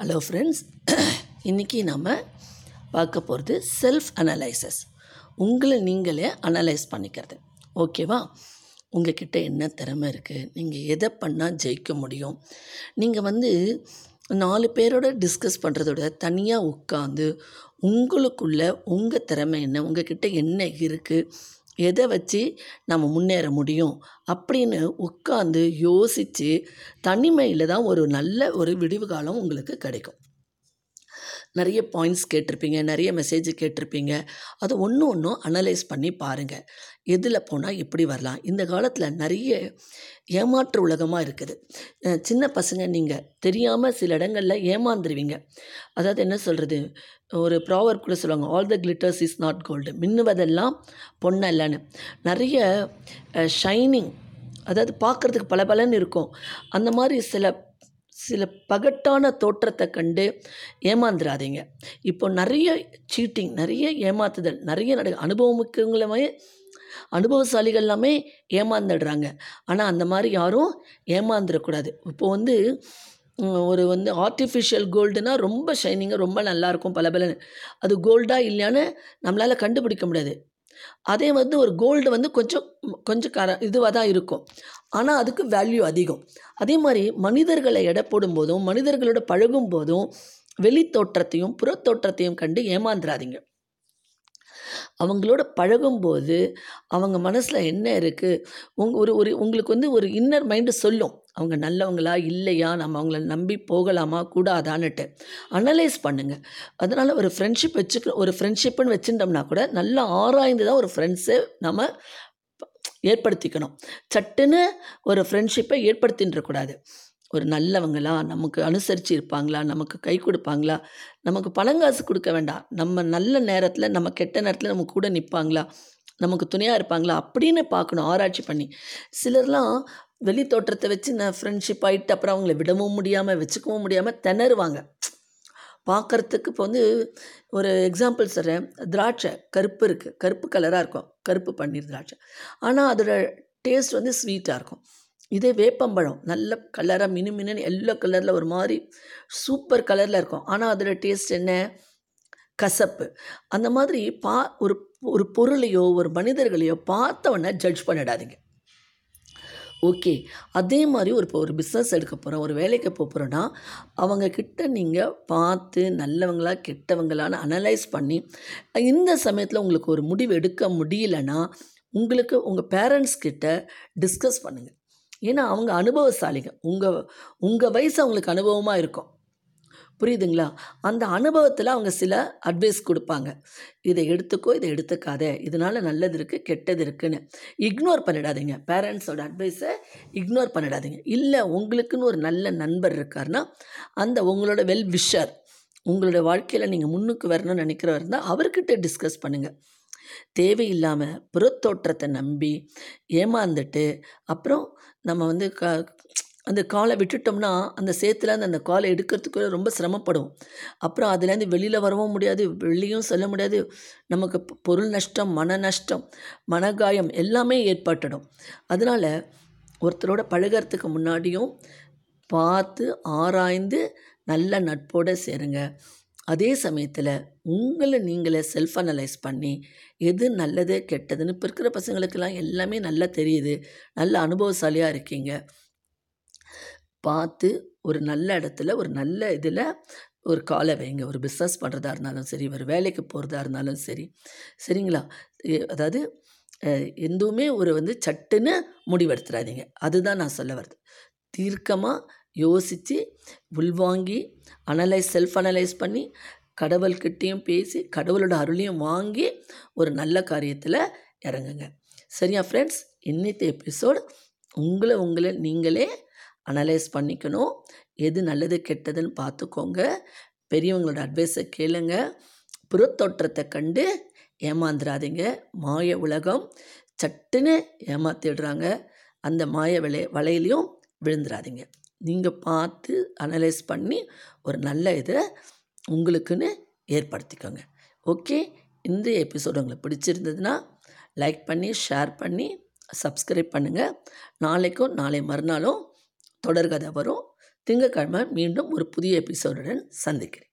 Hello friends இன்றைக்கி நம்ம பார்க்க போகிறது செல்ஃப் அனலைசஸ் உங்களை நீங்களே அனலைஸ் பண்ணிக்கிறது. ஓகேவா உங்ககிட்ட என்ன திறமை இருக்குது நீங்கள் எதை பண்ணால் ஜெயிக்க முடியும்? நீங்கள் வந்து நாலு பேரோட டிஸ்கஸ் பண்ணுறதோட தனியாக உட்காந்து உங்களுக்குள்ள உங்கள் திறமை என்ன? உங்ககிட்ட என்ன இருக்குது எதை வச்சு நம்ம முன்னேற முடியும் அப்படின்னு உட்காந்து யோசித்து தனிமையில் தான் ஒரு நல்ல ஒரு விடிவு காலம் உங்களுக்கு கிடைக்கும். நிறைய பாயிண்ட்ஸ் கேட்டிருப்பீங்க நிறைய மெசேஜ் கேட்டிருப்பீங்க. அது ஒன்று ஒன்றும் அனலைஸ் பண்ணி பாருங்கள் எதில் போனால் எப்படி வரலாம்? இந்த காலத்தில் நிறைய ஏமாற்று உலகமாக இருக்குது. சின்ன பசங்க நீங்கள் தெரியாமல் சில இடங்களில் ஏமாந்துருவீங்க. அதாவது என்ன சொல்கிறது ஒரு ப்ராவர் கூட சொல்லுவாங்க all the glitters is not gold மின்னுவதெல்லாம் பொன்னல்லன்னு நிறைய ஷைனிங் அதாவது பார்க்குறதுக்கு பளபளன்னு இருக்கும். அந்த மாதிரி சில சில பகட்டான தோற்றத்தை கண்டு ஏமாந்துடாதீங்க இப்போ நிறைய சீட்டிங் நிறைய ஏமாத்துதல் நிறைய நட அனுபவமிக்கவங்களுமே அனுபவசாலிகள் எல்லாமே ஏமாந்துடுறாங்க. ஆனால் அந்த மாதிரி யாரும் ஏமாந்துடக்கூடாது. இப்போ வந்து ஒரு வந்து ஆர்டிஃபிஷியல் கோல்டுனா ரொம்ப ஷைனிங்காக ரொம்ப நல்லாயிருக்கும் பல பலன்னு அது கோல்டாக இல்லையான்னு நம்மளால் கண்டுபிடிக்க முடியாது. அதே வந்து ஒரு கோல்டு வந்து கொஞ்சம் கொஞ்சம் கர இதுவாக தான் இருக்கும். ஆனால் அதுக்கு வேல்யூ அதிகம். அதே மாதிரி மனிதர்களை எடை போடும் போதும் மனிதர்களோட பழகும் போதும் வெளி தோற்றத்தையும் புறத்தோற்றத்தையும் கண்டு ஏமாந்துடாதீங்க அவங்களோட பழகும்போது அவங்க மனசில் என்ன இருக்குது உங்க ஒரு ஒரு உங்களுக்கு வந்து ஒரு இன்னர் மைண்டு சொல்லும். அவங்க நல்லவங்களா இல்லையா? நம்ம அவங்கள நம்பி போகலாமா? கூடாதான்னுட்டு. அனலைஸ் பண்ணுங்கள் அதனால் ஒரு ஃப்ரெண்ட்ஷிப் வச்சுக்க ஒரு ஃப்ரெண்ட்ஷிப்புன்னு வச்சுட்டோம்னா கூட நல்லா ஆராய்ந்து தான் ஒரு ஃப்ரெண்ட்ஸை நம்ம ஏற்படுத்திக்கணும். சட்டுன்னு ஒரு ஃப்ரெண்ட்ஷிப்பை ஏற்படுத்தின்றக்கூடாது. ஒரு நல்லவங்களா? நமக்கு அனுசரித்து இருப்பாங்களா? நமக்கு கை கொடுப்பாங்களா? நமக்கு பணங்காசு கொடுக்க வேண்டாம். நம்ம நல்ல நேரத்தில் நம்ம கெட்ட நேரத்தில் நம்ம கூட நிற்பாங்களா நமக்கு துணையாக இருப்பாங்களா? அப்படின்னு பார்க்கணும் ஆராய்ச்சி பண்ணி. சிலர்லாம் வெளி தோற்றத்தை வச்சு நான் ஃப்ரெண்ட்ஷிப் ஆகிட்டு அப்புறம் அவங்கள விடவும் முடியாமல் வச்சுக்கவும் முடியாமல் திணறுவாங்க. பார்க்குறதுக்கு இப்போ வந்து ஒரு எக்ஸாம்பிள் சொல்கிறேன் திராட்சை கருப்பு இருக்குது கருப்பு கலராக இருக்கும். கருப்பு பன்னீர் திராட்சை. ஆனால் அதோட டேஸ்ட் வந்து ஸ்வீட்டாக இருக்கும். இதே வேப்பம்பழம் நல்ல கலராக மினு மினுன்னு எல்லோ கலரில் ஒரு மாதிரி சூப்பர் கலரில் இருக்கும். ஆனால் அதோட டேஸ்ட் என்ன? கசப்பு. அந்த மாதிரி பா ஒரு ஒரு பொருளையோ ஒரு மனிதர்களையோ பார்த்தவொன்னே ஜட்ஜ் பண்ணிடாதீங்க. ஓகே அதே மாதிரி ஒரு இப்போ ஒரு பிஸ்னஸ் எடுக்க போகிறோம் ஒரு வேலைக்கு போக போகிறோன்னா அவங்கக்கிட்ட நீங்கள் பார்த்து நல்லவங்களா கெட்டவங்களான்னு அனலைஸ் பண்ணி இந்த சமயத்தில் உங்களுக்கு ஒரு முடிவு எடுக்க முடியலன்னா உங்களுக்கு உங்கள் பேரண்ட்ஸ் கிட்ட டிஸ்கஸ் பண்ணுங்கள் ஏன்னா அவங்க அனுபவசாலிங்க உங்கள் உங்கள் வயசு அவங்களுக்கு அனுபவமாக இருக்கும். புரியுதுங்களா? அந்த அனுபவத்தில் அவங்க சில அட்வைஸ் கொடுப்பாங்க. இதை எடுத்துக்கோ இதை எடுத்துக்காத. இதனால் நல்லது இருக்குது கெட்டது இருக்குன்னு. இக்னோர் பண்ணிடாதீங்க. பேரண்ட்ஸோட அட்வைஸை இக்னோர் பண்ணிடாதீங்க. இல்லை உங்களுக்குன்னு ஒரு நல்ல நண்பர் இருக்காருன்னா அந்த உங்களோட வெல் விஷர் உங்களோட வாழ்க்கையில் நீங்கள் முன்னுக்கு வரணும்னு நினைக்கிறவர் இருந்தால் அவர்கிட்ட டிஸ்கஸ் பண்ணுங்கள் தேவையில்லாமல் புறத்தோற்றத்தை நம்பி ஏமாந்துட்டு அப்புறம் நம்ம வந்து க அந்த காலை விட்டுட்டோம்னா அந்த சேத்துலேருந்து அந்த காலை எடுக்கிறதுக்கு ரொம்ப சிரமப்படும். அப்புறம் அதுலேருந்து வெளியில் வரவும் முடியாது வெளியும் சொல்ல முடியாது. நமக்கு பொருள் நஷ்டம் மன நஷ்டம் மனகாயம் எல்லாமே ஏற்பட்டுடும். அதனால் ஒருத்தரோட பழகுறதுக்கு முன்னாடியும் பார்த்து ஆராய்ந்து நல்ல நட்போடு சேருங்க. அதே சமயத்தில் உங்களை நீங்களே செல்ஃப் அனலைஸ் பண்ணி எது நல்லது கெட்டதுன்னு இப்போ இருக்கிற பசங்களுக்கெல்லாம் எல்லாமே நல்லா தெரியுது. நல்ல அனுபவசாலியாக இருக்கீங்க. பார்த்து ஒரு நல்ல இடத்துல ஒரு நல்ல இதில் ஒரு காலை வைங்க. ஒரு பிஸ்னஸ் பண்ணுறதா இருந்தாலும் சரி ஒரு வேலைக்கு போகிறதா இருந்தாலும் சரி. சரிங்களா? அதாவது எதுவுமே ஒரு வந்து சட்டுன்னு முடிவெடுத்துடாதீங்க அதுதான் நான் சொல்ல வருது தீர்க்கமாக யோசித்து உள்வாங்கி அனலைஸ் செல்ஃப் அனலைஸ் பண்ணி கடவுள்கிட்டேயும் பேசி கடவுளோட அருளையும் வாங்கி ஒரு நல்ல காரியத்தில் இறங்குங்க. சரியா ஃப்ரெண்ட்ஸ் இன்னித்த எபிசோட் உங்களை உங்களை நீங்களே அனலைஸ் பண்ணிக்கணும். எது நல்லது கெட்டதுன்னு பார்த்துக்கோங்க. பெரியவங்களோட அட்வைஸை கேளுங்க. புறத்தோற்றத்தை கண்டு ஏமாந்துடாதீங்க மாய உலகம் சட்டுன்னு ஏமாத்திடுறாங்க. அந்த மாய விலை வலையிலையும் விழுந்துடாதீங்க நீங்கள் பார்த்து அனலைஸ் பண்ணி ஒரு நல்ல இதை உங்களுக்குன்னு ஏற்படுத்திக்கோங்க. ஓகே இந்த எபிசோடு உங்களுக்கு பிடிச்சிருந்ததுன்னா லைக் பண்ணி ஷேர் பண்ணி சப்ஸ்கிரைப் பண்ணுங்கள் நாளைக்கும் நாளை மறுநாளும் தொடர்கதை வரும். திங்கட்கிழமை மீண்டும் ஒரு புதிய எபிசோடுடன் சந்திக்கிறேன்.